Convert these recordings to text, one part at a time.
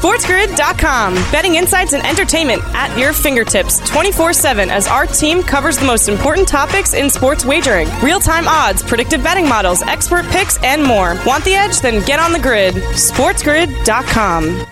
SportsGrid.com. Betting insights and entertainment at your fingertips 24 7 as our team covers the most important topics in sports wagering real time odds, predictive betting models, expert picks, and more. Want the edge? Then get on the grid. SportsGrid.com.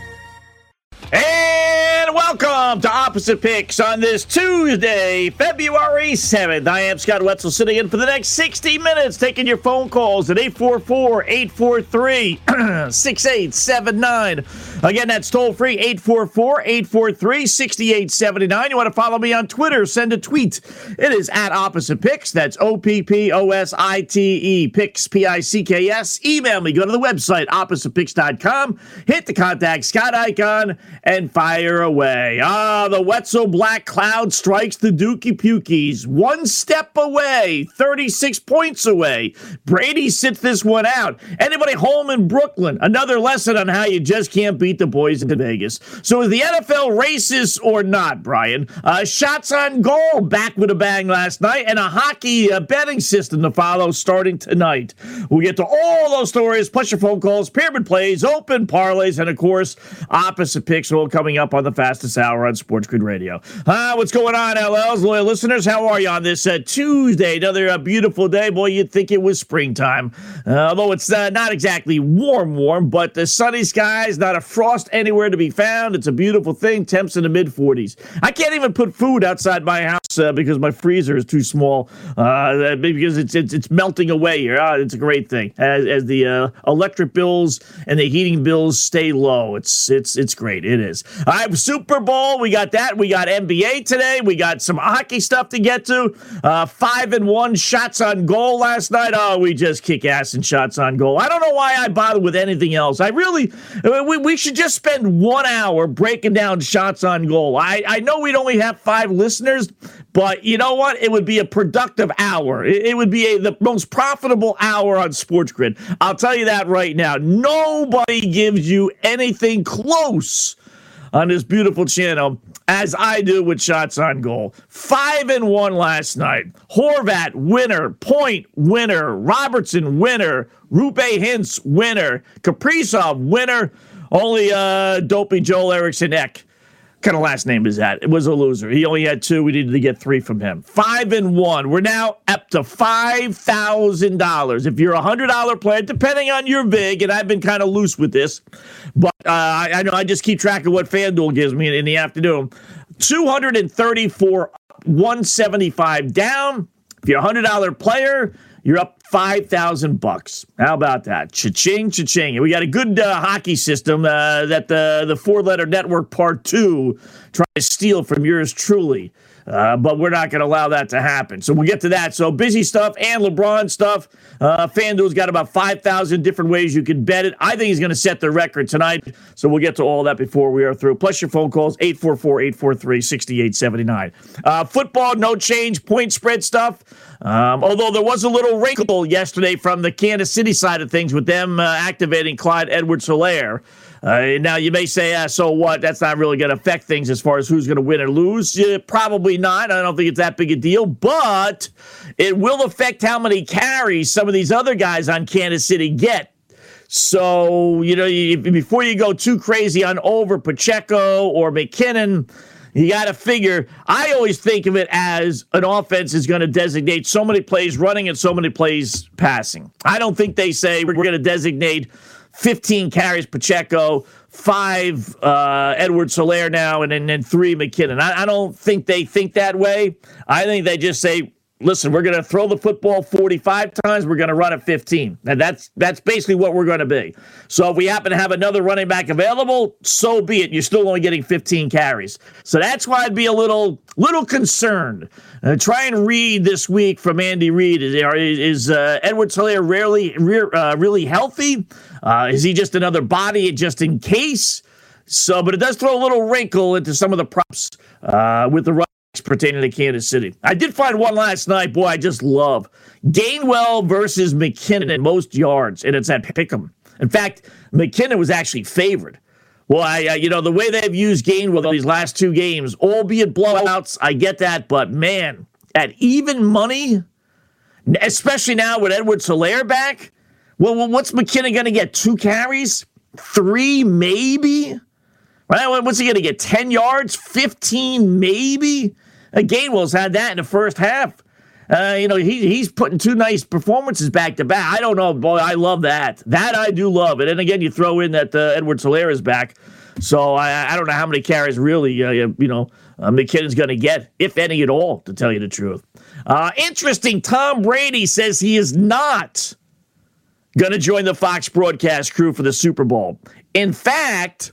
And welcome to Opposite Picks on this Tuesday, February 7th. I am Scott Wetzel sitting in for the next 60 minutes, taking your phone calls at 844 843 6879. Again, that's toll free 844 843 6879. You want to follow me on Twitter? Send a tweet. It is at Opposite Picks. That's O P P O S I T E, Picks, P I C K S. Email me. Go to the website, oppositepicks.com. Hit the contact Scott icon and fire away. Ah, the Wetzel Black Cloud strikes the Dookie Pukies. One step away, 36 points away. Brady sits this one out. Anybody home in Brooklyn? Another lesson on how you just can't beat the boys in Vegas. So is the NFL racist or not, Brian? Uh, shots on goal back with a bang last night and a hockey uh, betting system to follow starting tonight. We'll get to all those stories, plus your phone calls, pyramid plays, open parlays, and of course, opposite picks all coming up on the fastest hour on Sports Grid Radio. Uh, what's going on, LLs, loyal listeners? How are you on this uh, Tuesday? Another uh, beautiful day. Boy, you'd think it was springtime. Although it's uh, not exactly warm, warm, but the sunny skies, not a frost anywhere to be found. It's a beautiful thing. Temps in the mid 40s. I can't even put food outside my house uh, because my freezer is too small uh, because it's, it's it's melting away here. Uh, it's a great thing as, as the uh, electric bills and the heating bills stay low. It's it's it's great. It is. All right, Super Bowl. We got that. We got NBA today. We got some hockey stuff to get to. Uh, five and one shots on goal last night. Oh, we just kick ass in shots on goal. I don't know why I bother with anything else. I really we, we should just spend one hour breaking down shots on goal. I I know we'd only have five listeners, but you know what? It would be a productive hour. It, it would be a, the most profitable hour on Sports Grid. I'll tell you that right now. Nobody gives you anything close on this beautiful channel as I do with shots on goal. Five and one last night. Horvat winner, Point winner, Robertson winner, Roope Hintz winner, Kaprizov winner. Only uh, dopey Joel Eriksson Ek kind of last name is that? It was a loser. He only had two. We needed to get three from him. Five and one. We're now up to five thousand dollars. If you're a hundred dollar player, depending on your vig, and I've been kind of loose with this, but uh, I, I, know I just keep track of what FanDuel gives me in, in the afternoon. Two hundred and thirty-four, one seventy-five down. If you're a hundred dollar player, you're up five thousand bucks. How about that? Cha-ching, cha-ching. We got a good uh, hockey system uh, that the the four letter network part two trying to steal from yours truly. Uh, but we're not going to allow that to happen. So we'll get to that. So busy stuff and LeBron stuff. Uh, FanDuel's got about 5,000 different ways you can bet it. I think he's going to set the record tonight. So we'll get to all that before we are through. Plus your phone calls, 844-843-6879. Uh, football, no change. Point spread stuff. Um, although there was a little wrinkle yesterday from the Kansas City side of things with them uh, activating Clyde Edwards-Helaire. Uh, now, you may say, ah, so what? That's not really going to affect things as far as who's going to win or lose. Uh, probably not. I don't think it's that big a deal, but it will affect how many carries some of these other guys on Kansas City get. So, you know, before you go too crazy on over Pacheco or McKinnon, you got to figure. I always think of it as an offense is going to designate so many plays running and so many plays passing. I don't think they say we're going to designate 15 carries Pacheco, five uh, Edwards-Helaire now, and then three McKinnon. I, I don't think they think that way. I think they just say, listen, we're going to throw the football 45 times. We're going to run it 15. And that's that's basically what we're going to be. So if we happen to have another running back available, so be it. You're still only getting 15 carries. So that's why I'd be a little little concerned. Uh, try and read this week from Andy Reid. Is, is uh, Edwards-Helaire rarely re- uh, really healthy? Uh, is he just another body just in case? So, but it does throw a little wrinkle into some of the props uh, with the runs pertaining to Kansas City. I did find one last night. Boy, I just love Gainwell versus McKinnon in most yards, and it's at pick'em. In fact, McKinnon was actually favored. Well, I, uh, you know, the way they've used Gainwell these last two games, albeit blowouts, I get that, but man, at even money, especially now with Edwards-Helaire back, well, what's McKinnon going to get? Two carries? Three, maybe? Right? What's he going to get? 10 yards? 15 maybe? Uh, Gainwell's had that in the first half. Uh, you know, he, he's putting two nice performances back to back. I don't know, boy. I love that. That I do love. And then again, you throw in that uh, Edwards-Helaire is back. So I, I don't know how many carries really, uh, you know, uh, McKinnon's going to get, if any at all, to tell you the truth. Uh, interesting. Tom Brady says he is not going to join the Fox broadcast crew for the Super Bowl. In fact,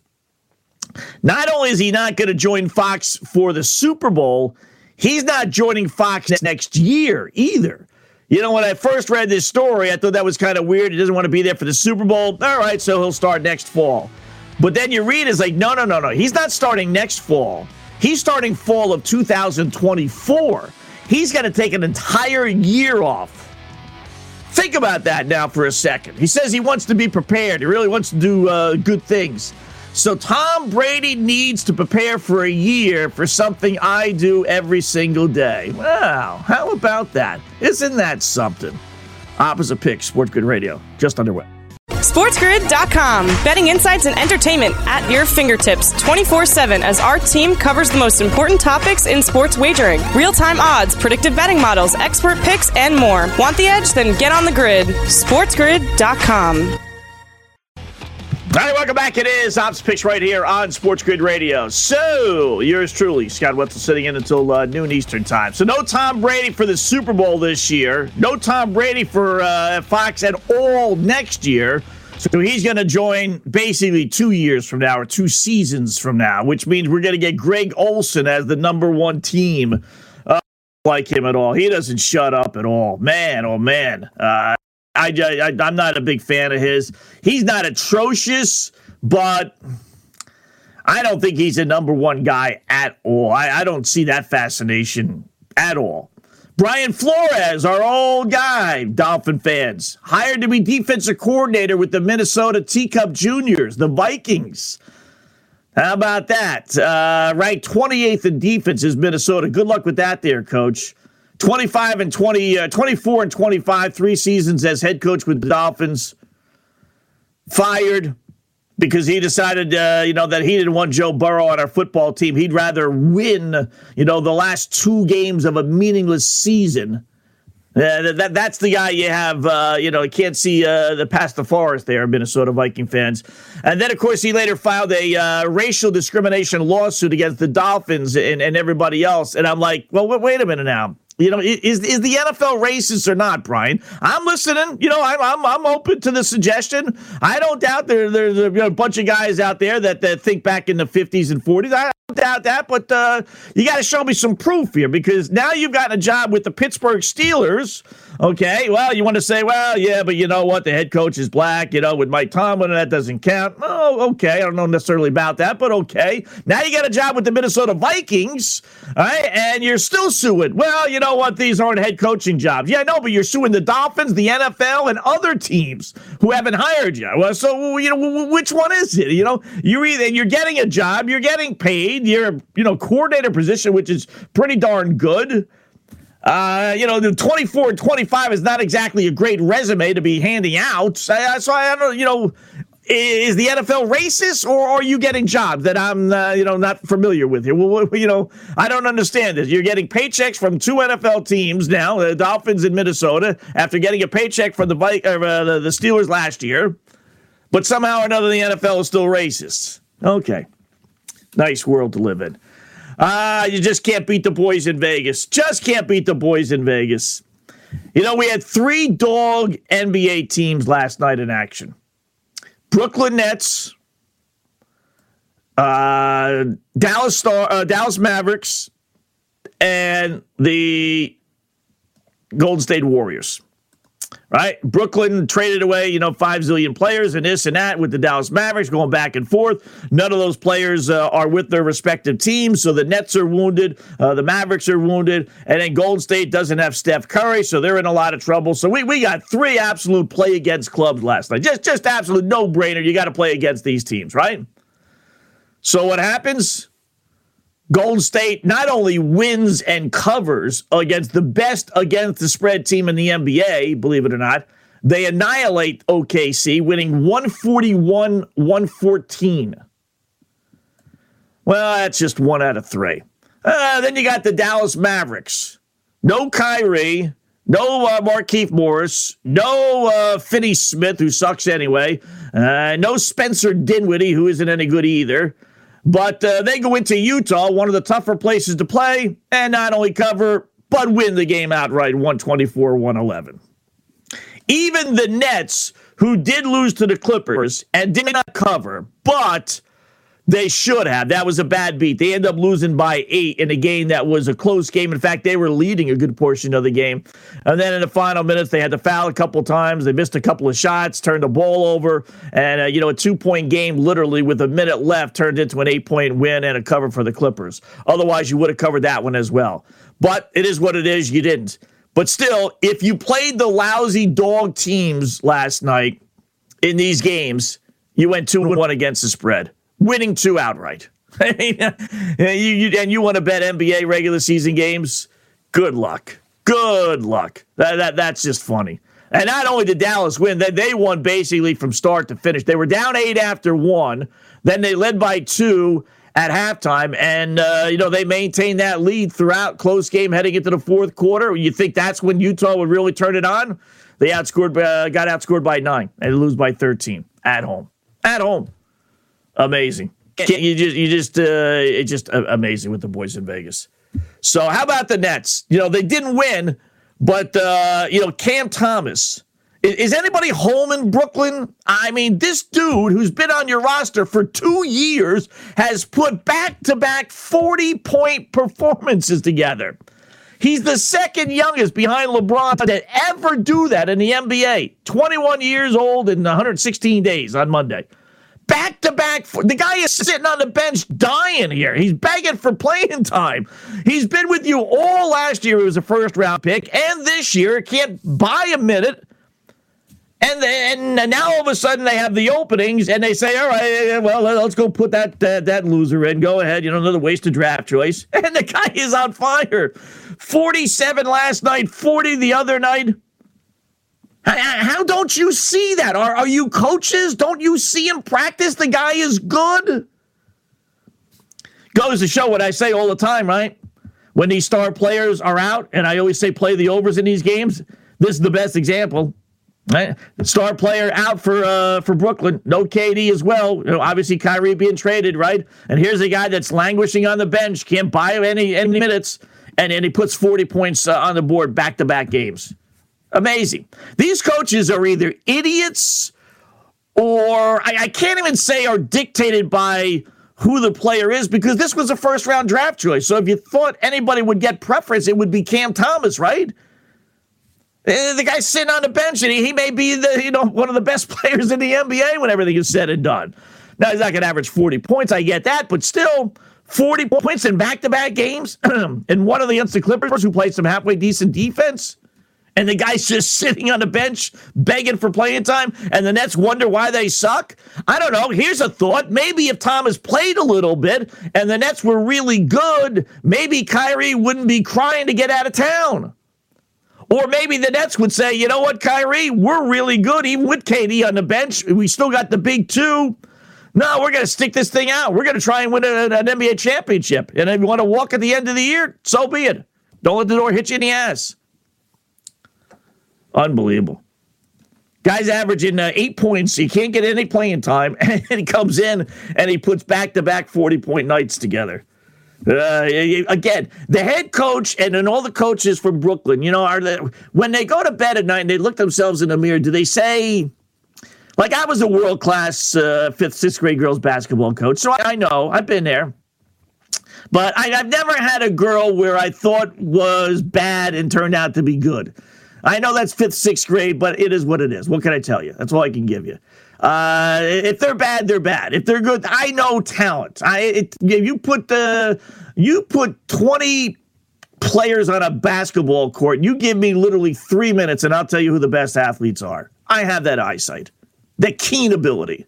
not only is he not going to join Fox for the Super Bowl, he's not joining Fox next year either. You know, when I first read this story, I thought that was kind of weird. He doesn't want to be there for the Super Bowl. All right, so he'll start next fall. But then you read it's like, no, no, no, no. He's not starting next fall. He's starting fall of 2024. He's going to take an entire year off. Think about that now for a second. He says he wants to be prepared. He really wants to do uh, good things. So Tom Brady needs to prepare for a year for something I do every single day. Wow, how about that? Isn't that something? Opposite pick, Sports Grid Radio, just underway. SportsGrid.com. Betting insights and entertainment at your fingertips 24 7 as our team covers the most important topics in sports wagering real time odds, predictive betting models, expert picks, and more. Want the edge? Then get on the grid. SportsGrid.com. All right, welcome back. It is Ops Picks right here on Sports Grid Radio. So, yours truly, Scott Wetzel sitting in until uh, noon Eastern time. So, no Tom Brady for the Super Bowl this year. No Tom Brady for uh, Fox at all next year. So, he's going to join basically two years from now or two seasons from now, which means we're going to get Greg Olsen as the number one team. Uh, like him at all. He doesn't shut up at all. Man, oh man. Uh, I, I I'm not a big fan of his. He's not atrocious, but I don't think he's a number one guy at all. I, I don't see that fascination at all. Brian Flores, our old guy, Dolphin fans, hired to be defensive coordinator with the Minnesota Teacup Juniors, the Vikings. How about that? Uh, ranked 28th in defense is Minnesota. Good luck with that, there, coach. 25 and 20, uh, 24 and 25, three seasons as head coach with the Dolphins. Fired because he decided, uh, you know, that he didn't want Joe Burrow on our football team. He'd rather win, you know, the last two games of a meaningless season. Uh, that, that's the guy you have, uh, you know, you can't see uh, the past the forest there, Minnesota Viking fans. And then, of course, he later filed a uh, racial discrimination lawsuit against the Dolphins and, and everybody else. And I'm like, well, wait a minute now. You know, is is the NFL racist or not, Brian? I'm listening. You know, I'm I'm, I'm open to the suggestion. I don't doubt there there's a, bunch of guys out there that, that think back in the 50s and 40s. I doubt that, but uh, you got to show me some proof here because now you've gotten a job with the Pittsburgh Steelers Okay, well, you want to say, well, yeah, but you know what? The head coach is black, you know, with Mike Tomlin, and that doesn't count. Oh, okay. I don't know necessarily about that, but okay. Now you got a job with the Minnesota Vikings, all right, and you're still suing. Well, you know what? These aren't head coaching jobs. Yeah, I know, but you're suing the Dolphins, the NFL, and other teams who haven't hired you. Well, so, you know, which one is it? You know, you're either, you're getting a job, you're getting paid, you're, you know, coordinator position, which is pretty darn good. Uh, you know, the 24 and 25 is not exactly a great resume to be handing out. So, so I don't, you know, is the NFL racist, or are you getting jobs that I'm, uh, you know, not familiar with here? Well, you know, I don't understand this. You're getting paychecks from two NFL teams now, the Dolphins in Minnesota, after getting a paycheck from the uh, the Steelers last year, but somehow or another the NFL is still racist. Okay, nice world to live in. Ah, uh, you just can't beat the boys in Vegas. Just can't beat the boys in Vegas. You know, we had three dog NBA teams last night in action Brooklyn Nets, uh, Dallas Star, uh, Dallas Mavericks, and the Golden State Warriors right? Brooklyn traded away, you know, five zillion players and this and that with the Dallas Mavericks going back and forth. None of those players uh, are with their respective teams. So the Nets are wounded, uh, the Mavericks are wounded, and then Golden State doesn't have Steph Curry, so they're in a lot of trouble. So we, we got three absolute play against clubs last night. Just, just absolute no brainer. You got to play against these teams, right? So what happens? Golden State not only wins and covers against the best against the spread team in the NBA, believe it or not, they annihilate OKC, winning 141 114. Well, that's just one out of three. Uh, then you got the Dallas Mavericks. No Kyrie, no uh, Markieff Morris, no uh, Finney Smith, who sucks anyway, uh, no Spencer Dinwiddie, who isn't any good either. But uh, they go into Utah, one of the tougher places to play, and not only cover, but win the game outright 124 111. Even the Nets, who did lose to the Clippers and did not cover, but they should have. That was a bad beat. They end up losing by eight in a game that was a close game. In fact, they were leading a good portion of the game. And then in the final minutes, they had to foul a couple times. They missed a couple of shots, turned the ball over. And, uh, you know, a two point game, literally with a minute left, turned into an eight point win and a cover for the Clippers. Otherwise, you would have covered that one as well. But it is what it is. You didn't. But still, if you played the lousy dog teams last night in these games, you went 2 and 1 against the spread winning two outright. you, you, and you want to bet NBA regular season games? Good luck. Good luck. That, that, that's just funny. And not only did Dallas win, they, they won basically from start to finish. They were down eight after one. Then they led by two at halftime. And, uh, you know, they maintained that lead throughout close game heading into the fourth quarter. You think that's when Utah would really turn it on? They outscored, uh, got outscored by nine and lose by 13 at home. At home amazing. You just, you just, uh, it's just amazing with the boys in Vegas. So how about the Nets? You know they didn't win, but uh, you know Cam Thomas. Is, is anybody home in Brooklyn? I mean, this dude who's been on your roster for two years has put back-to-back forty-point performances together. He's the second youngest behind LeBron to ever do that in the NBA. 21 years old in 116 days on Monday back to back. The guy is sitting on the bench dying here. He's begging for playing time. He's been with you all last year. He was a first round pick, and this year can't buy a minute. And, then, and now all of a sudden they have the openings and they say, all right, well, let's go put that uh, that loser in. Go ahead, you know, another wasted draft choice. And the guy is on fire. 47 last night, 40 the other night. How don't you see that? Are, are you coaches? Don't you see him practice? The guy is good. Goes to show what I say all the time, right? When these star players are out, and I always say play the overs in these games, this is the best example. Right? Star player out for uh, for Brooklyn. No KD as well. You know, obviously Kyrie being traded, right? And here's a guy that's languishing on the bench, can't buy any any minutes, and, and he puts 40 points uh, on the board back to back games. Amazing. These coaches are either idiots or I, I, can't even say are dictated by who the player is because this was a first round draft choice. So if you thought anybody would get preference, it would be Cam Thomas, right? Eh, the guy's sitting on the bench and he, he may be the you know one of the best players in the NBA when everything is said and done. Now he's not going to average 40 points, I get that, but still 40 points in back-to-back games and one of the Instant Clippers who played some halfway decent defense and the guy's just sitting on the bench begging for playing time, and the Nets wonder why they suck? I don't know. Here's a thought. Maybe if Thomas played a little bit and the Nets were really good, maybe Kyrie wouldn't be crying to get out of town. Or maybe the Nets would say, you know what, Kyrie, we're really good, even with KD on the bench. We still got the big two. No, we're going to stick this thing out. We're going to try and win an, an NBA championship. And if you want to walk at the end of the year, so be it. Don't let the door hit you in the ass. Unbelievable. Guy's averaging uh, eight points. He can't get any playing time, and he comes in and he puts back to back 40 point nights together. Uh, again, the head coach and then all the coaches from Brooklyn, you know, are they, when they go to bed at night and they look themselves in the mirror, do they say, like I was a world class uh, fifth, sixth grade girls basketball coach, so I, I know I've been there. But I, I've never had a girl where I thought was bad and turned out to be good. I know that's fifth, sixth grade, but it is what it is. What can I tell you? That's all I can give you. Uh, if they're bad, they're bad. If they're good, I know talent. I it, you put the you put twenty players on a basketball court. You give me literally three minutes, and I'll tell you who the best athletes are. I have that eyesight, that keen ability.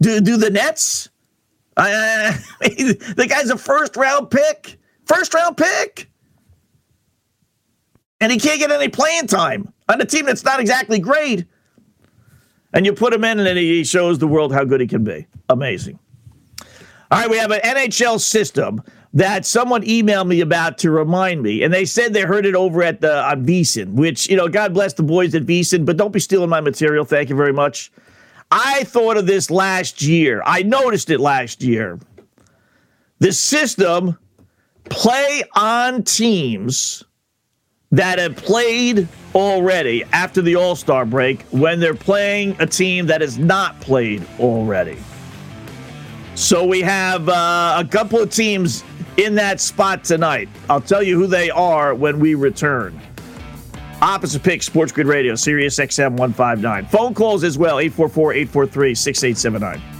Do do the Nets? The guy's a first round pick. First round pick and he can't get any playing time on a team that's not exactly great. And you put him in, and he shows the world how good he can be. Amazing. All right, we have an NHL system that someone emailed me about to remind me, and they said they heard it over at the on VSiN, which you know, God bless the boys at VSiN, but don't be stealing my material. Thank you very much. I thought of this last year. I noticed it last year. The system play on teams that have played already after the All Star break when they're playing a team that has not played already. So we have uh, a couple of teams in that spot tonight. I'll tell you who they are when we return. Opposite Pick Sports Grid Radio, Sirius XM 159. Phone calls as well, 844 843 6879.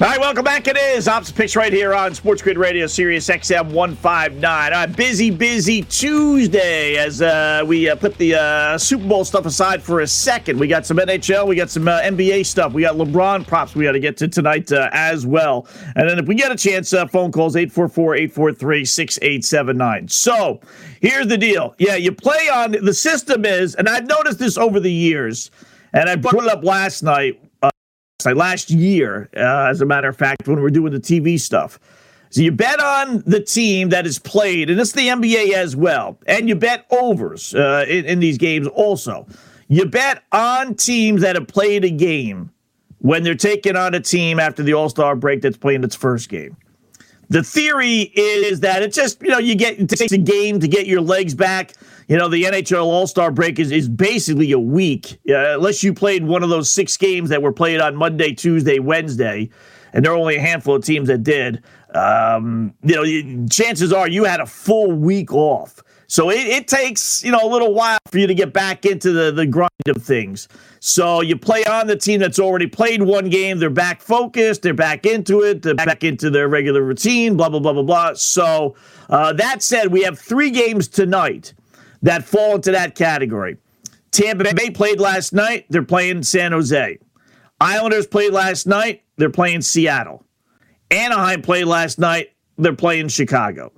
All right, welcome back. It is Opposite Picks right here on Sports Grid Radio, Sirius XM 159. Uh, busy, busy Tuesday as uh, we uh, put the uh, Super Bowl stuff aside for a second. We got some NHL, we got some uh, NBA stuff, we got LeBron props we got to get to tonight uh, as well. And then if we get a chance, phone calls 844 843 6879. So here's the deal. Yeah, you play on the system is, and I've noticed this over the years, and I brought it up last night last year, uh, as a matter of fact, when we are doing the TV stuff. So you bet on the team that is played, and it's the NBA as well, and you bet overs uh, in, in these games also. You bet on teams that have played a game when they're taking on a team after the All Star break that's playing its first game. The theory is that it just, you know, you get it takes a game to get your legs back. You know, the NHL All Star break is, is basically a week, uh, unless you played one of those six games that were played on Monday, Tuesday, Wednesday, and there are only a handful of teams that did. Um, you know, chances are you had a full week off. So it, it, takes, you know, a little while for you to get back into the, the grind of things. So you play on the team that's already played one game. They're back focused. They're back into it. They're back into their regular routine, blah, blah, blah, blah, blah. So uh, that said, we have three games tonight that fall into that category. Tampa Bay played last night. They're playing San Jose. Islanders played last night. They're playing Seattle. Anaheim played last night. They're playing Chicago.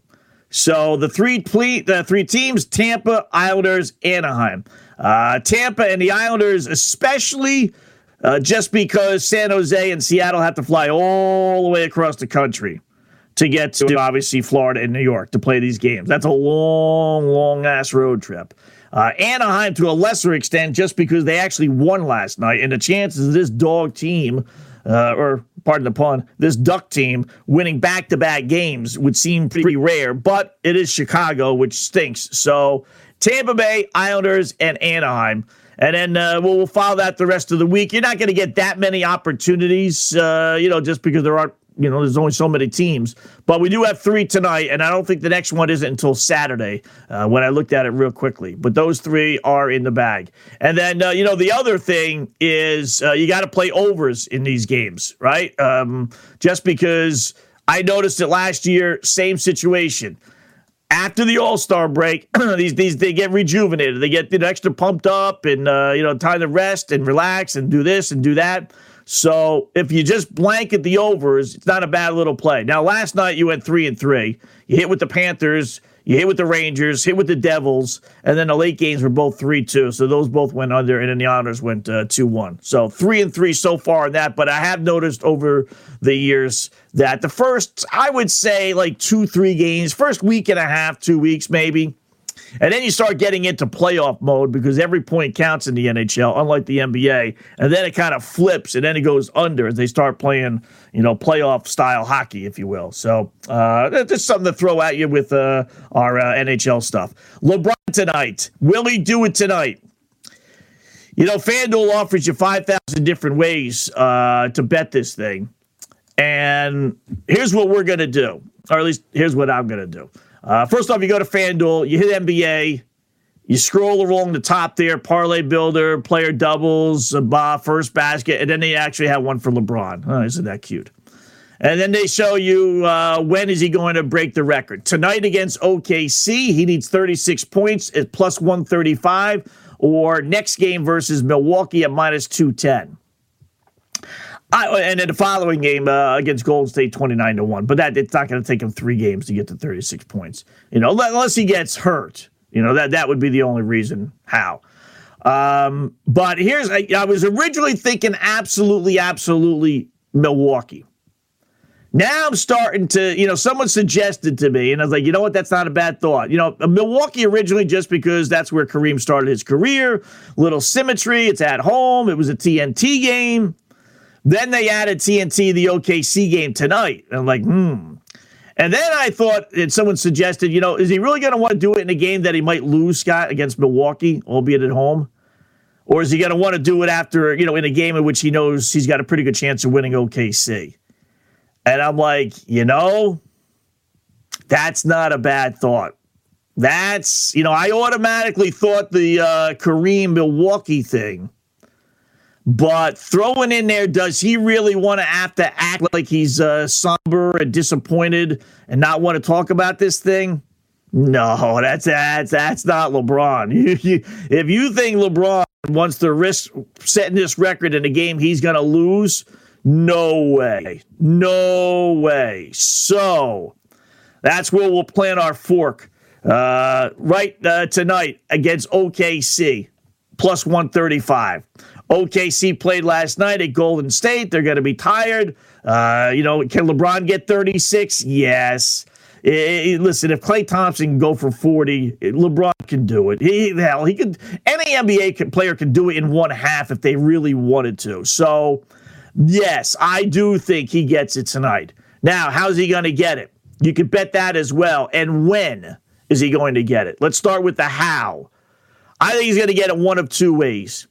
So the three ple- the three teams: Tampa, Islanders, Anaheim. Uh, Tampa and the Islanders, especially, uh, just because San Jose and Seattle have to fly all the way across the country to get to obviously Florida and New York to play these games. That's a long, long ass road trip. Uh, Anaheim to a lesser extent, just because they actually won last night, and the chances of this dog team, uh, or pardon the pun, this duck team winning back to back games would seem pretty rare, but it is Chicago, which stinks. So Tampa Bay, Islanders, and Anaheim. And then uh, we'll, we'll follow that the rest of the week. You're not going to get that many opportunities, uh, you know, just because there aren't you know, there's only so many teams. But we do have three tonight, and I don't think the next one isn't until Saturday uh, when I looked at it real quickly. But those three are in the bag. And then, uh, you know, the other thing is uh, you got to play overs in these games, right? Um, just because I noticed it last year, same situation. After the All Star break, these these they get rejuvenated. They get you know, extra pumped up, and uh, you know, time to rest and relax and do this and do that. So if you just blanket the overs, it's not a bad little play. Now, last night you went three and three. You hit with the Panthers, you hit with the Rangers, hit with the Devils, and then the late games were both three two. So those both went under, and then the honors went uh, two one. So three and three so far in that. But I have noticed over the years that the first, I would say, like two three games, first week and a half, two weeks maybe and then you start getting into playoff mode because every point counts in the NHL, unlike the NBA. And then it kind of flips and then it goes under as they start playing, you know, playoff style hockey, if you will. So uh, that's something to throw at you with uh, our uh, NHL stuff. LeBron tonight. Will he do it tonight? You know, FanDuel offers you 5,000 different ways uh, to bet this thing. And here's what we're going to do, or at least here's what I'm going to do. Uh, first off, you go to FanDuel, you hit NBA, you scroll along the top there, parlay builder, player doubles, uh, first basket, and then they actually have one for LeBron. Oh, isn't that cute? And then they show you uh, when is he going to break the record. Tonight against OKC, he needs 36 points at plus 135, or next game versus Milwaukee at minus 210. I, and then the following game uh, against Golden State, twenty nine to one. But that it's not going to take him three games to get to thirty six points. You know, unless he gets hurt. You know that that would be the only reason how. Um, but here's I, I was originally thinking absolutely, absolutely Milwaukee. Now I'm starting to, you know, someone suggested to me, and I was like, you know what, that's not a bad thought. You know, Milwaukee originally just because that's where Kareem started his career, little symmetry. It's at home. It was a TNT game. Then they added TNT the OKC game tonight. And I'm like, hmm. And then I thought, and someone suggested, you know, is he really going to want to do it in a game that he might lose, Scott, against Milwaukee, albeit at home? Or is he going to want to do it after, you know, in a game in which he knows he's got a pretty good chance of winning OKC? And I'm like, you know, that's not a bad thought. That's, you know, I automatically thought the uh, Kareem Milwaukee thing. But throwing in there, does he really want to have to act like he's uh, somber and disappointed and not want to talk about this thing? No, that's that's that's not LeBron. if you think LeBron wants to risk setting this record in a game he's going to lose, no way. No way. So that's where we'll plant our fork uh, right uh, tonight against OKC, plus 135. OKC played last night at Golden State. They're going to be tired. Uh, you know, can LeBron get 36? Yes. It, it, listen, if Klay Thompson can go for 40, LeBron can do it. He, hell, he could. Any NBA player can do it in one half if they really wanted to. So, Yes, I do think he gets it tonight. Now, how's he going to get it? You could bet that as well. And when is he going to get it? Let's start with the how. I think he's going to get it one of two ways.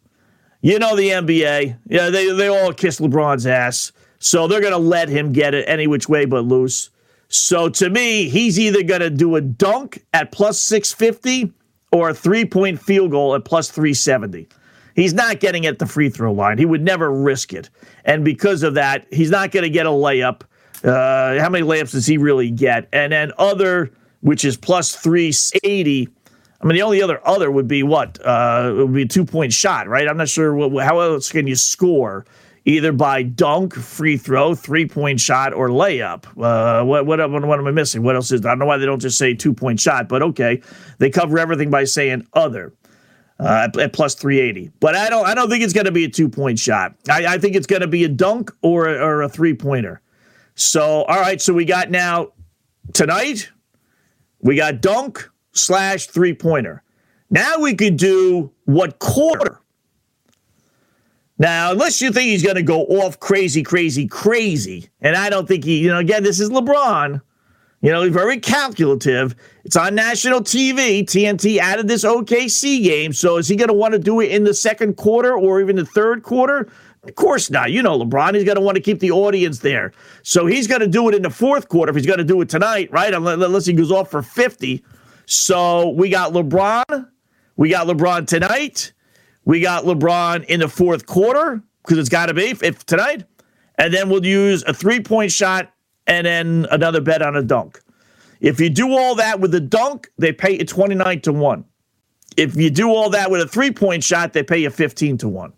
You know the NBA. Yeah, they, they all kiss LeBron's ass. So they're going to let him get it any which way but loose. So to me, he's either going to do a dunk at plus 650 or a three point field goal at plus 370. He's not getting at the free throw line. He would never risk it. And because of that, he's not going to get a layup. Uh, how many layups does he really get? And then other, which is plus 380. I mean, the only other other would be what? Uh, it would be a two point shot, right? I'm not sure what, how else can you score either by dunk, free throw, three point shot, or layup. Uh, what, what, what, am I missing? What else is? I don't know why they don't just say two point shot, but okay, they cover everything by saying other uh, at, at plus 380. But I don't I don't think it's going to be a two point shot. I, I think it's going to be a dunk or, or a three pointer. So all right, so we got now tonight we got dunk slash three pointer. Now we could do what quarter. Now, unless you think he's going to go off crazy, crazy, crazy, and I don't think he, you know, again, this is LeBron. You know, very calculative. It's on national TV. TNT added this OKC game. So is he going to want to do it in the second quarter or even the third quarter? Of course not. You know, LeBron, he's going to want to keep the audience there. So he's going to do it in the fourth quarter if he's going to do it tonight, right? Unless he goes off for 50. So we got LeBron. We got LeBron tonight. We got LeBron in the fourth quarter because it's got to be if tonight. And then we'll use a three point shot and then another bet on a dunk. If you do all that with a dunk, they pay you 29 to 1. If you do all that with a three point shot, they pay you 15 to 1.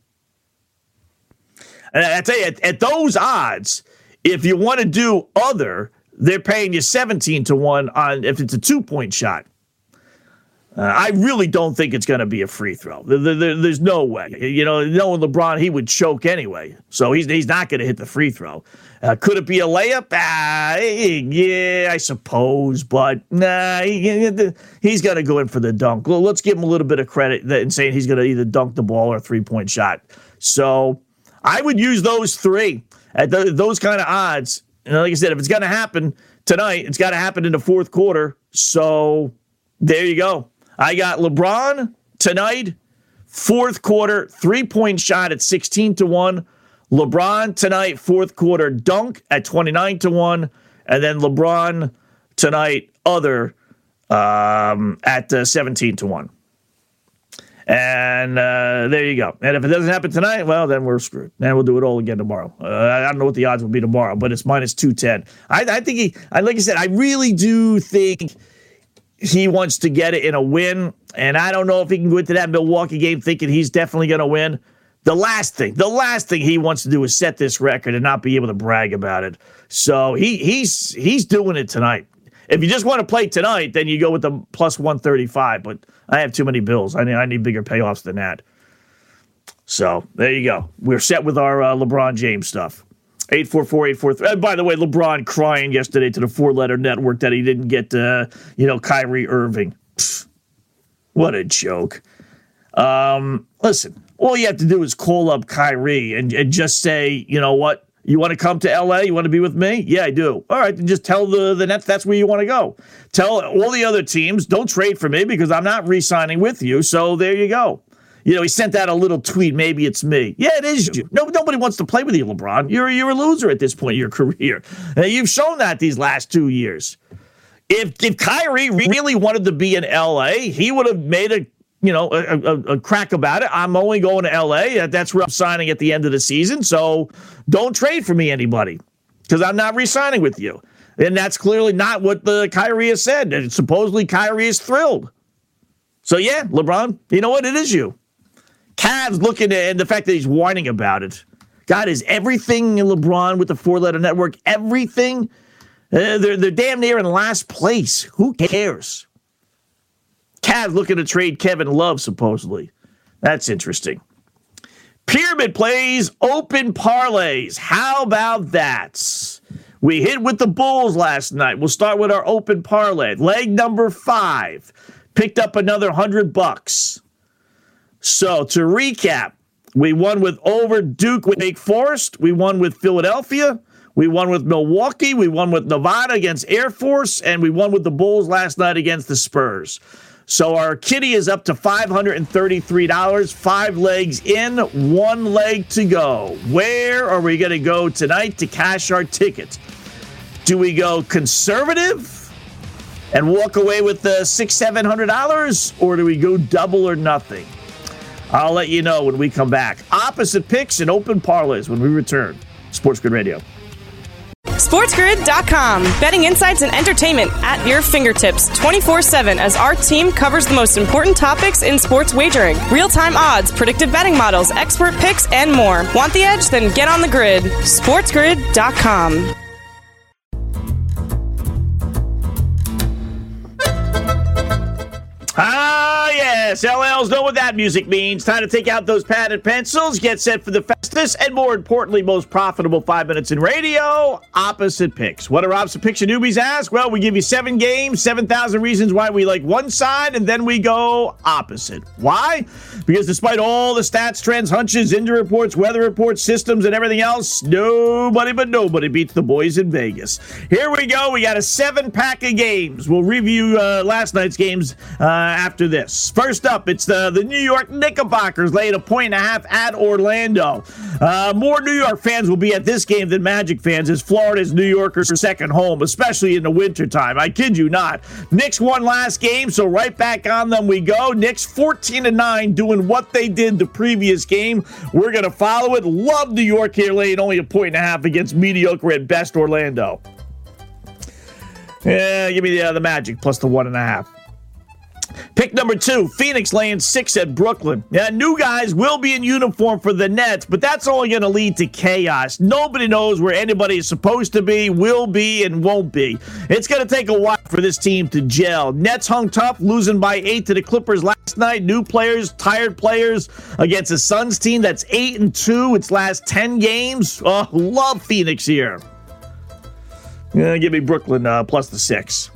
And I tell you, at, at those odds, if you want to do other, they're paying you 17 to 1 on if it's a two point shot. Uh, I really don't think it's going to be a free throw. There, there, there's no way. You know, knowing LeBron, he would choke anyway. So he's, he's not going to hit the free throw. Uh, could it be a layup? Ah, yeah, I suppose. But nah, he, he's going to go in for the dunk. Well, let's give him a little bit of credit in saying he's going to either dunk the ball or a three point shot. So I would use those three at the, those kind of odds. And like I said, if it's going to happen tonight, it's got to happen in the fourth quarter. So there you go. I got LeBron tonight, fourth quarter, three point shot at 16 to 1. LeBron tonight, fourth quarter dunk at 29 to 1. And then LeBron tonight, other um, at uh, 17 to 1. And uh, there you go. And if it doesn't happen tonight, well, then we're screwed. And we'll do it all again tomorrow. Uh, I don't know what the odds will be tomorrow, but it's minus 210. I, I think he, I, like I said, I really do think he wants to get it in a win. And I don't know if he can go into that Milwaukee game thinking he's definitely going to win. The last thing, the last thing he wants to do is set this record and not be able to brag about it. So he he's he's doing it tonight. If you just want to play tonight, then you go with the plus 135. But I have too many bills. I need, I need bigger payoffs than that. So there you go. We're set with our uh, LeBron James stuff. 844-843. by the way, LeBron crying yesterday to the four-letter network that he didn't get, uh, you know, Kyrie Irving. Pfft, what a joke. Um, listen, all you have to do is call up Kyrie and, and just say, you know what, you want to come to LA? You want to be with me? Yeah, I do. All right, then just tell the, the Nets that's where you want to go. Tell all the other teams, don't trade for me because I'm not re signing with you. So there you go. You know, he sent out a little tweet. Maybe it's me. Yeah, it is you. No, nobody wants to play with you, LeBron. You're you're a loser at this point in your career. Uh, you've shown that these last two years. If if Kyrie really wanted to be in LA, he would have made a you know, a, a, a, crack about it. I'm only going to LA. That's where I'm signing at the end of the season. So don't trade for me, anybody, because I'm not re-signing with you. And that's clearly not what the Kyrie has said. And supposedly Kyrie is thrilled. So yeah, LeBron, you know what? It is you. Cavs looking at and the fact that he's whining about it. God, is everything in LeBron with the four-letter network everything? Uh, they're they're damn near in last place. Who cares? Cavs looking to trade Kevin Love, supposedly. That's interesting. Pyramid plays open parlays. How about that? We hit with the Bulls last night. We'll start with our open parlay. Leg number five. Picked up another hundred bucks. So to recap, we won with over Duke with Wake Forest. We won with Philadelphia. We won with Milwaukee. We won with Nevada against Air Force. And we won with the Bulls last night against the Spurs. So our kitty is up to $533, five legs in, one leg to go. Where are we going to go tonight to cash our ticket? Do we go conservative and walk away with the six, seven hundred dollars, or do we go double or nothing? I'll let you know when we come back. Opposite picks and open parlays when we return. Sports Grid Radio. SportsGrid.com. Betting insights and entertainment at your fingertips 24 7 as our team covers the most important topics in sports wagering real time odds, predictive betting models, expert picks, and more. Want the edge? Then get on the grid. SportsGrid.com. yes. LLs know what that music means. Time to take out those padded pencils, get set for the fastest, and more importantly, most profitable five minutes in radio opposite picks. What are opposite picks and newbies ask? Well, we give you seven games, 7,000 reasons why we like one side, and then we go opposite. Why? Because despite all the stats, trends, hunches, injury reports, weather reports, systems, and everything else, nobody but nobody beats the boys in Vegas. Here we go. We got a seven pack of games. We'll review uh, last night's games. Uh, after this. First up, it's the, the New York Knickerbockers laying a point and a half at Orlando. Uh, more New York fans will be at this game than Magic fans, as Florida's New Yorkers' second home, especially in the wintertime. I kid you not. Knicks won last game, so right back on them we go. Knicks 14 to 9, doing what they did the previous game. We're going to follow it. Love New York here, laying only a point and a half against mediocre at best Orlando. Yeah, give me the, uh, the Magic plus the one and a half. Pick number two, Phoenix laying six at Brooklyn. Yeah, new guys will be in uniform for the Nets, but that's only going to lead to chaos. Nobody knows where anybody is supposed to be, will be, and won't be. It's going to take a while for this team to gel. Nets hung tough, losing by eight to the Clippers last night. New players, tired players against a Suns team that's eight and two. Its last ten games. Oh, love Phoenix here. Yeah, give me Brooklyn uh, plus the six.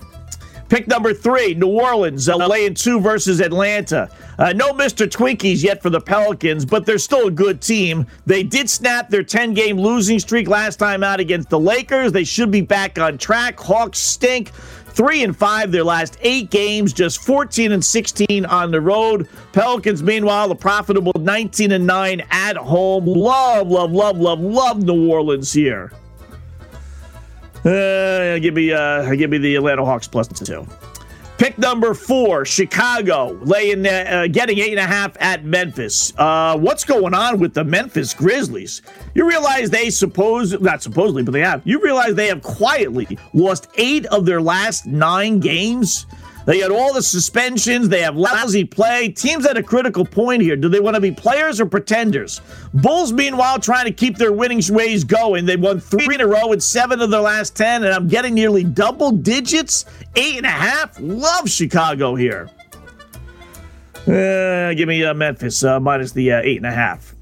Pick number three, New Orleans, uh, laying two versus Atlanta. Uh, no Mr. Twinkies yet for the Pelicans, but they're still a good team. They did snap their 10 game losing streak last time out against the Lakers. They should be back on track. Hawks stink. Three and five their last eight games, just 14 and 16 on the road. Pelicans, meanwhile, the profitable 19 and 9 at home. Love, love, love, love, love New Orleans here. Uh, give me uh, give me the Atlanta Hawks plus two. Pick number four, Chicago, laying uh, getting eight and a half at Memphis. Uh, what's going on with the Memphis Grizzlies? You realize they suppose not supposedly, but they have. You realize they have quietly lost eight of their last nine games. They had all the suspensions. They have lousy play. Teams at a critical point here. Do they want to be players or pretenders? Bulls, meanwhile, trying to keep their winning ways going. They won three in a row and seven of their last 10, and I'm getting nearly double digits, eight and a half. Love Chicago here. Uh, give me uh, Memphis uh, minus the uh, eight and a half.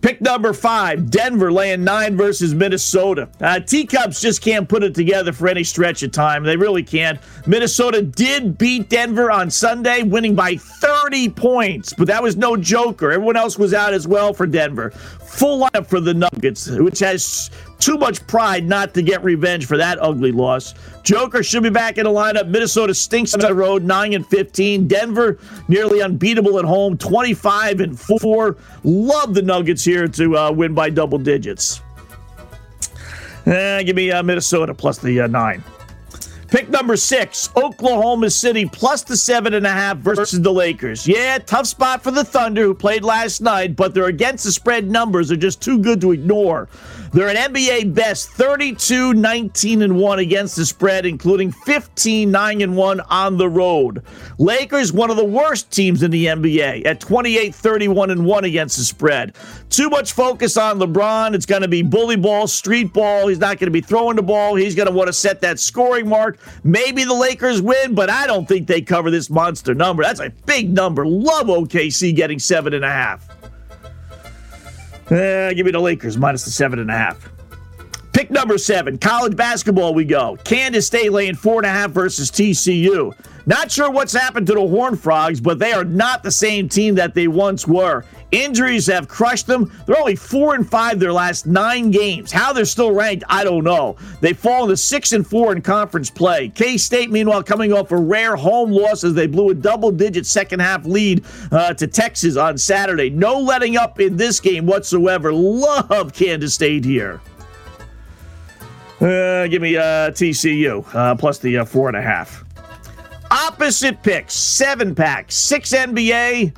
Pick number five, Denver laying nine versus Minnesota. Uh, Teacups just can't put it together for any stretch of time. They really can't. Minnesota did beat Denver on Sunday, winning by 30 points, but that was no joker. Everyone else was out as well for Denver. Full lineup for the Nuggets, which has too much pride not to get revenge for that ugly loss. Joker should be back in the lineup. Minnesota stinks on the road, 9 and 15. Denver nearly unbeatable at home, 25 and 4. Love the Nuggets here to uh, win by double digits. Eh, give me uh, Minnesota plus the uh, 9. Pick number six, Oklahoma City plus the seven and a half versus the Lakers. Yeah, tough spot for the Thunder who played last night, but their against the spread numbers are just too good to ignore. They're an NBA best 32 19 and 1 against the spread, including 15 9 and 1 on the road. Lakers, one of the worst teams in the NBA at 28 31 and 1 against the spread. Too much focus on LeBron. It's going to be bully ball, street ball. He's not going to be throwing the ball. He's going to want to set that scoring mark. Maybe the Lakers win, but I don't think they cover this monster number. That's a big number. Love OKC getting seven and a half. Uh, give me the Lakers minus the seven and a half. Pick number seven, college basketball. We go. Kansas State laying four and a half versus TCU. Not sure what's happened to the Horned Frogs, but they are not the same team that they once were. Injuries have crushed them. They're only four and five their last nine games. How they're still ranked, I don't know. They've fallen to six and four in conference play. K State, meanwhile, coming off a rare home loss as they blew a double-digit second half lead uh, to Texas on Saturday. No letting up in this game whatsoever. Love Kansas State here. Uh, give me uh, TCU uh, plus the uh, four and a half. Opposite picks, seven pack, six NBA,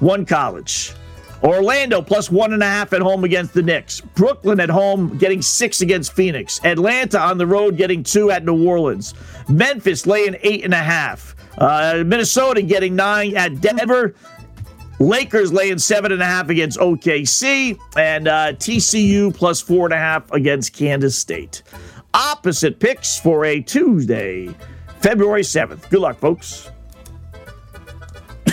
one college. Orlando plus one and a half at home against the Knicks. Brooklyn at home getting six against Phoenix. Atlanta on the road getting two at New Orleans. Memphis laying eight and a half. Uh, Minnesota getting nine at Denver. Lakers laying seven and a half against OKC. And uh, TCU plus four and a half against Kansas State. Opposite picks for a Tuesday, February 7th. Good luck, folks.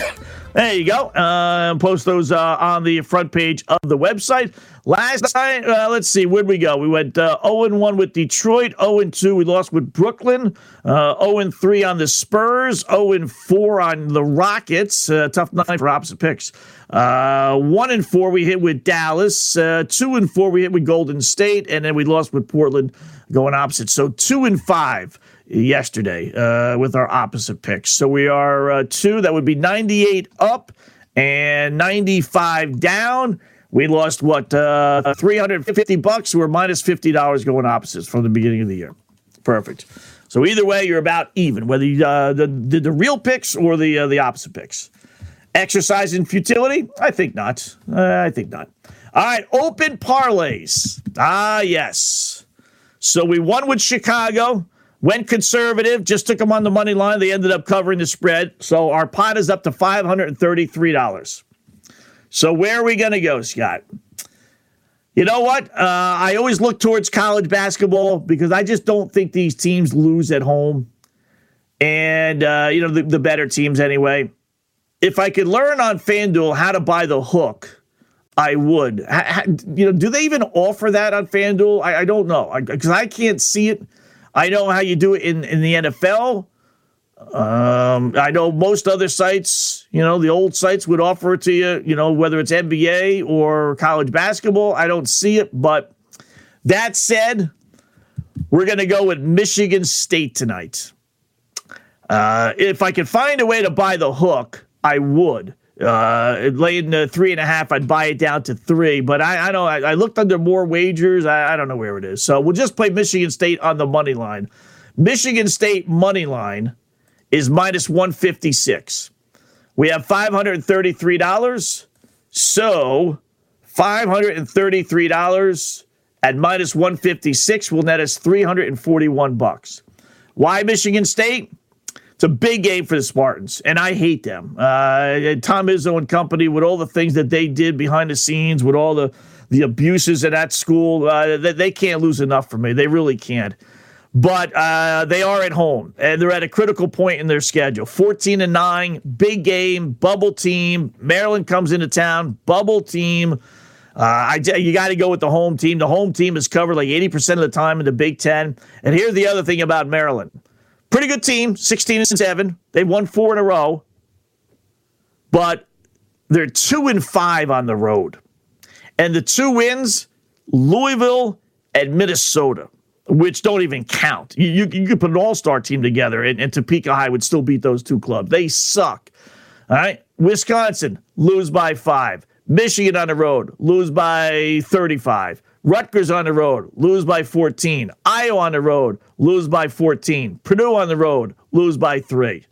There you go. Uh, post those uh, on the front page of the website. Last night, uh, let's see, where'd we go? We went uh, 0 1 with Detroit, 0 2. We lost with Brooklyn, uh, 0 3 on the Spurs, 0 4 on the Rockets. Uh, tough night for opposite picks. Uh, 1 and 4 we hit with Dallas, uh, 2 and 4 we hit with Golden State, and then we lost with Portland going opposite. So 2 and 5 yesterday uh, with our opposite picks. So we are uh, two. That would be 98 up and 95 down. We lost what uh, 350 bucks. We're minus fifty dollars going opposites from the beginning of the year. Perfect. So either way, you're about even, whether you uh, the, the, real picks or the uh, the opposite picks. Exercise in futility? I think not. Uh, I think not. All right, open parlays. Ah, yes. So we won with Chicago. Went conservative, just took them on the money line. They ended up covering the spread. So our pot is up to $533. So where are we going to go, Scott? You know what? Uh, I always look towards college basketball because I just don't think these teams lose at home. And, uh, you know, the, the better teams anyway. If I could learn on FanDuel how to buy the hook, I would. you know, do they even offer that on FanDuel? I, I don't know because I, I can't see it. I know how you do it in, in the NFL. Um, I know most other sites, you know, the old sites would offer it to you, you know, whether it's NBA or college basketball. I don't see it. But that said, we're going to go with Michigan State tonight. Uh, if I could find a way to buy the hook, I would. Uh, laying the three and a half, I'd buy it down to three. But I, I don't. I, I looked under more wagers. I, I don't know where it is. So we'll just play Michigan State on the money line. Michigan State money line is minus one fifty six. We have five hundred and thirty three dollars. So five hundred and thirty three dollars at minus one fifty six will net us three hundred and forty one bucks. Why Michigan State? It's a big game for the Spartans, and I hate them. Uh, Tom Izzo and company, with all the things that they did behind the scenes, with all the the abuses at that school, uh, they, they can't lose enough for me. They really can't. But uh, they are at home and they're at a critical point in their schedule. 14 and 9 big game bubble team. Maryland comes into town bubble team. Uh, I, you got to go with the home team. The home team is covered like 80% of the time in the big 10 and here's the other thing about maryland pretty good team 16 and 7 they've won four in a row but they're 2 and 5 on the road and the two wins louisville and minnesota which don't even count. You, you, you could put an all star team together, and, and Topeka High would still beat those two clubs. They suck. All right. Wisconsin, lose by five. Michigan on the road, lose by 35. Rutgers on the road, lose by 14. Iowa on the road, lose by 14. Purdue on the road, lose by three.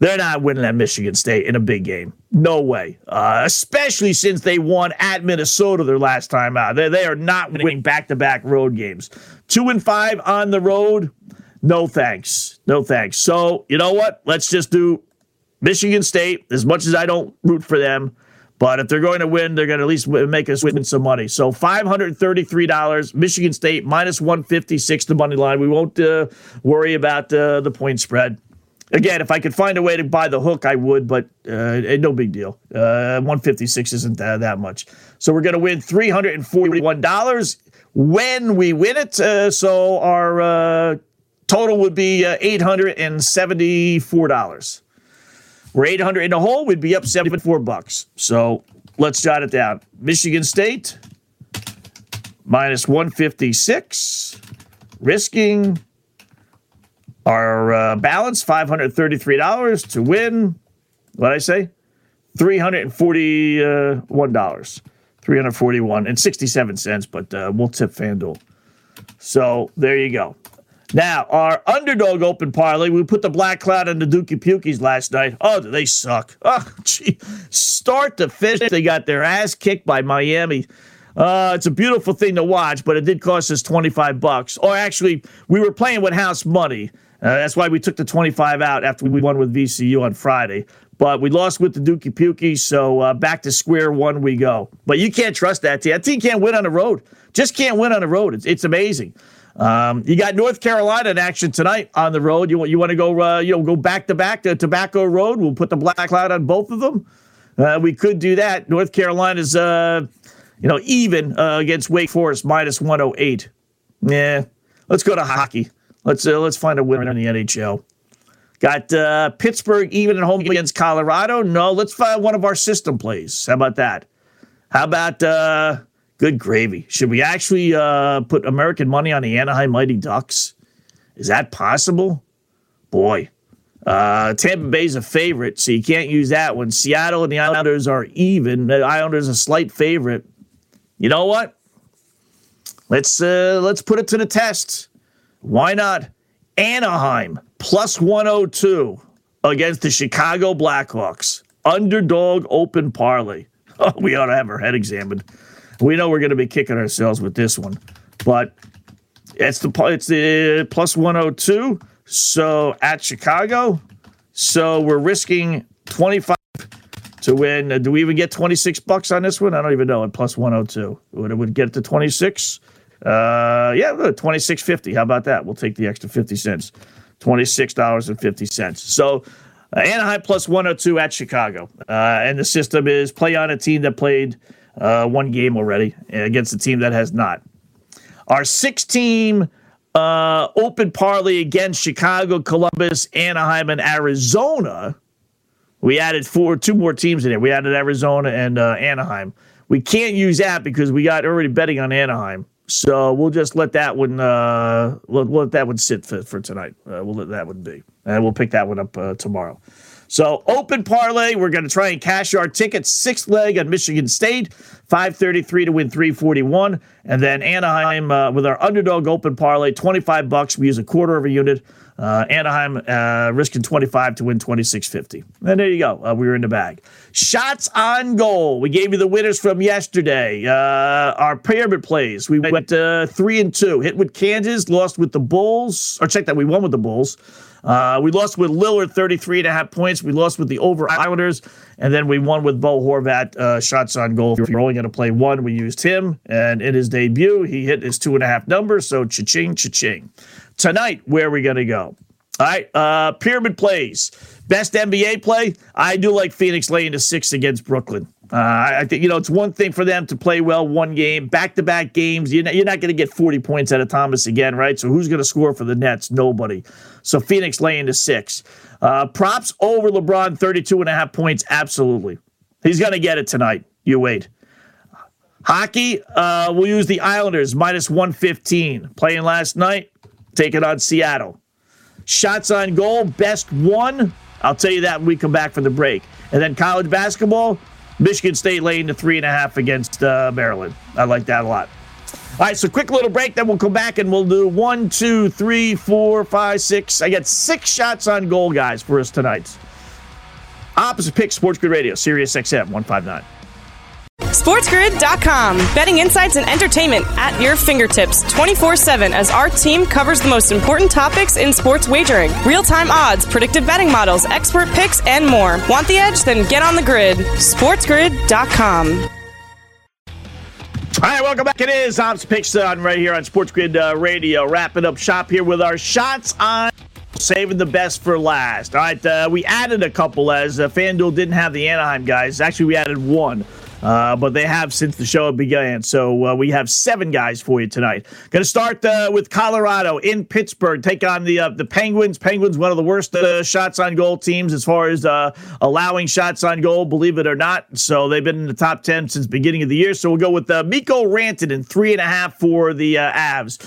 They're not winning at Michigan State in a big game. No way. Uh, especially since they won at Minnesota their last time out. They, they are not winning back to back road games. Two and five on the road. No thanks. No thanks. So, you know what? Let's just do Michigan State, as much as I don't root for them. But if they're going to win, they're going to at least make us win some money. So $533, Michigan State minus 156 the money line. We won't uh, worry about uh, the point spread. Again, if I could find a way to buy the hook, I would, but uh, no big deal. Uh, 156 isn't that, that much. So we're going to win $341 when we win it. Uh, so our uh, total would be $874. We're 800 in the hole, we'd be up 74 bucks. So let's jot it down. Michigan State minus 156, risking our uh, balance $533 to win. What I say? $341. 341 and 67 cents, but uh, we'll tip FanDuel. So there you go. Now, our underdog open parlay, we put the black cloud and the Dookie Pukies last night. Oh, they suck. Oh, gee. Start to finish, they got their ass kicked by Miami. Uh, it's a beautiful thing to watch, but it did cost us 25 bucks. Or actually, we were playing with house money. Uh, that's why we took the 25 out after we won with VCU on Friday. But we lost with the Dookie Pukey, so uh, back to square one we go. But you can't trust that team. That team can't win on the road. Just can't win on the road. It's, it's amazing. Um, you got North Carolina in action tonight on the road. You want you want to go uh, you know go back to back to Tobacco Road. We'll put the black cloud on both of them. Uh, we could do that. North Carolina's uh, you know even uh, against Wake Forest minus 108. Yeah, let's go to hockey. Let's uh, let's find a winner in the NHL. Got uh, Pittsburgh even at home against Colorado. No, let's find one of our system plays. How about that? How about good gravy? Should we actually uh, put American money on the Anaheim Mighty Ducks? Is that possible? Boy, uh, Tampa Bay's a favorite, so you can't use that one. Seattle and the Islanders are even. The Islanders are a slight favorite. You know what? Let's uh, let's put it to the test. Why not Anaheim plus 102 against the Chicago Blackhawks? Underdog open parlay. Oh, we ought to have our head examined. We know we're going to be kicking ourselves with this one, but it's the it's the plus 102. So at Chicago, so we're risking 25 to win. do we even get 26 bucks on this one? I don't even know. At plus 102, would it would get to 26? Uh, yeah, twenty six fifty. How about that? We'll take the extra fifty cents. Twenty six dollars and fifty cents. So. Uh, Anaheim plus 102 at Chicago. Uh, and the system is play on a team that played uh, one game already against a team that has not. Our six team uh, open parlay against Chicago, Columbus, Anaheim, and Arizona. We added four, two more teams in there. We added Arizona and uh, Anaheim. We can't use that because we got already betting on Anaheim. So we'll just let that one uh, let, that one sit for, for tonight. Uh, we'll let that one be, and we'll pick that one up uh, tomorrow. So open parlay, we're going to try and cash our tickets. Sixth leg on Michigan State, five thirty three to win three forty one. And then Anaheim uh, with our underdog open parlay, 25 bucks. We use a quarter of a unit. Uh, Anaheim uh, risking 25 to win 26.50. And there you go. Uh, we were in the bag. Shots on goal. We gave you the winners from yesterday. Uh, our pyramid plays. We went uh, three and two. Hit with Kansas, lost with the Bulls. Or check that. We won with the Bulls. Uh, we lost with Lillard, 33 and a half points. We lost with the over Islanders. And then we won with Bo Horvat, uh, shots on goal. If you're only going to play one, we used him. And in his debut, he hit his two and a half numbers. So cha-ching, cha-ching. Tonight, where are we going to go? All right, uh, pyramid plays. Best NBA play. I do like Phoenix laying to six against Brooklyn. Uh, I think you know it's one thing for them to play well one game, back to back games. You're not, you're not going to get 40 points out of Thomas again, right? So who's going to score for the Nets? Nobody. So Phoenix laying to six. Uh, props over LeBron 32 and a half points. Absolutely, he's going to get it tonight. You wait. Hockey, uh, we'll use the Islanders minus 115. Playing last night, taking on Seattle. Shots on goal, best one. I'll tell you that when we come back from the break. And then college basketball, Michigan State laying to three and a half against uh, Maryland. I like that a lot. All right, so quick little break, then we'll come back and we'll do one, two, three, four, five, six. I got six shots on goal, guys, for us tonight. Opposite Pick Sports Grid Radio, Sirius XM 159. SportsGrid.com. Betting insights and entertainment at your fingertips 24 7 as our team covers the most important topics in sports wagering real time odds, predictive betting models, expert picks, and more. Want the edge? Then get on the grid. SportsGrid.com. All right, welcome back. It is Ops Picks on right here on Sports Grid uh, Radio. Wrapping up shop here with our shots on saving the best for last. All right, uh, we added a couple as uh, FanDuel didn't have the Anaheim guys. Actually, we added one. Uh, but they have since the show began. So uh, we have seven guys for you tonight. Going to start uh, with Colorado in Pittsburgh. Take on the uh, the Penguins. Penguins, one of the worst uh, shots on goal teams as far as allowing shots on goal, believe it or not. So they've been in the top 10 since beginning of the year. So we'll go with Mikko Rantanen, three and a half for the Avs.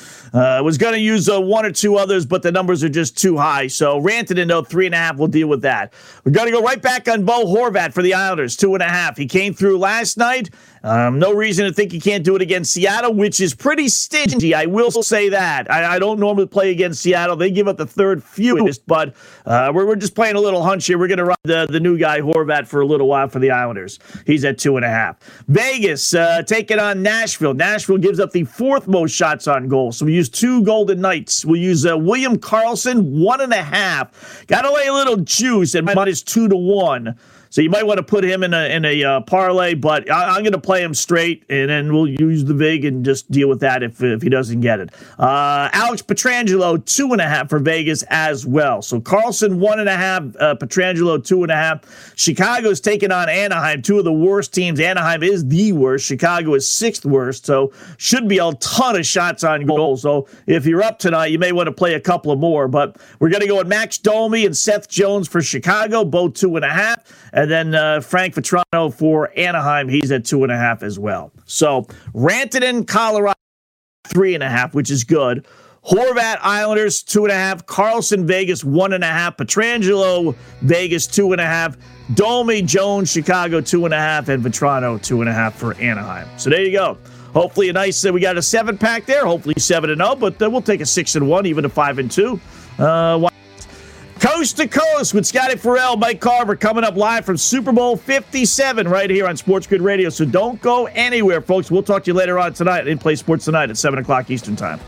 was going to use one or two others, but the numbers are just too high. So Rantanen, though, three and a half, we'll deal with that. We're going to go right back on Bo Horvat for the Islanders, two and a half. He came through last last night. Um, no reason to think he can't do it against Seattle, which is pretty stingy. I will say that. I, I don't normally play against Seattle. They give up the third fewest, but uh, we're, we're just playing a little hunch here. We're going to run the, the new guy, Horvat, for a little while for the Islanders. He's at two and a half. Vegas uh, taking on Nashville. Nashville gives up the fourth most shots on goal. So we use two Golden Knights. We use uh, William Karlsson, one and a half. Got lay a little juice at minus two to one. So you might want to put him in a in a uh, parlay, but I, am going to play him straight, and then we'll use the vig and just deal with that if if he doesn't get it. Uh, Alex Pietrangelo two and a half for Vegas as well. So Karlsson, one and a half, uh, Pietrangelo two and a half. Chicago's taking on Anaheim, two of the worst teams. Anaheim is the worst. Chicago is sixth worst. So should be a ton of shots on goal. So if you're up tonight, you may want to play a couple of more. But we're going to go with Max Domi and Seth Jones for Chicago, both two and a half. And then uh, Frank Vatrano for Anaheim, he's at two and a half as well. So Rantanen, Colorado, three and a half, which is good. Horvat Islanders, two and a half. Karlsson Vegas, one and a half. Pietrangelo Vegas, two and a half. Domi Jones, Chicago, two and a half. And Vatrano, two and a half for Anaheim. So there you go. Hopefully a nice, uh, we got a seven pack there. Hopefully seven and oh, but uh, we'll take a six and one, even a five and two. Uh, Coast to Coast with Scotty Farrell, Mike Carver coming up live from Super Bowl 57 right here on Sports Grid Radio. So don't go anywhere, folks. We'll talk to you later on tonight in Play Sports Tonight at 7 o'clock Eastern Time.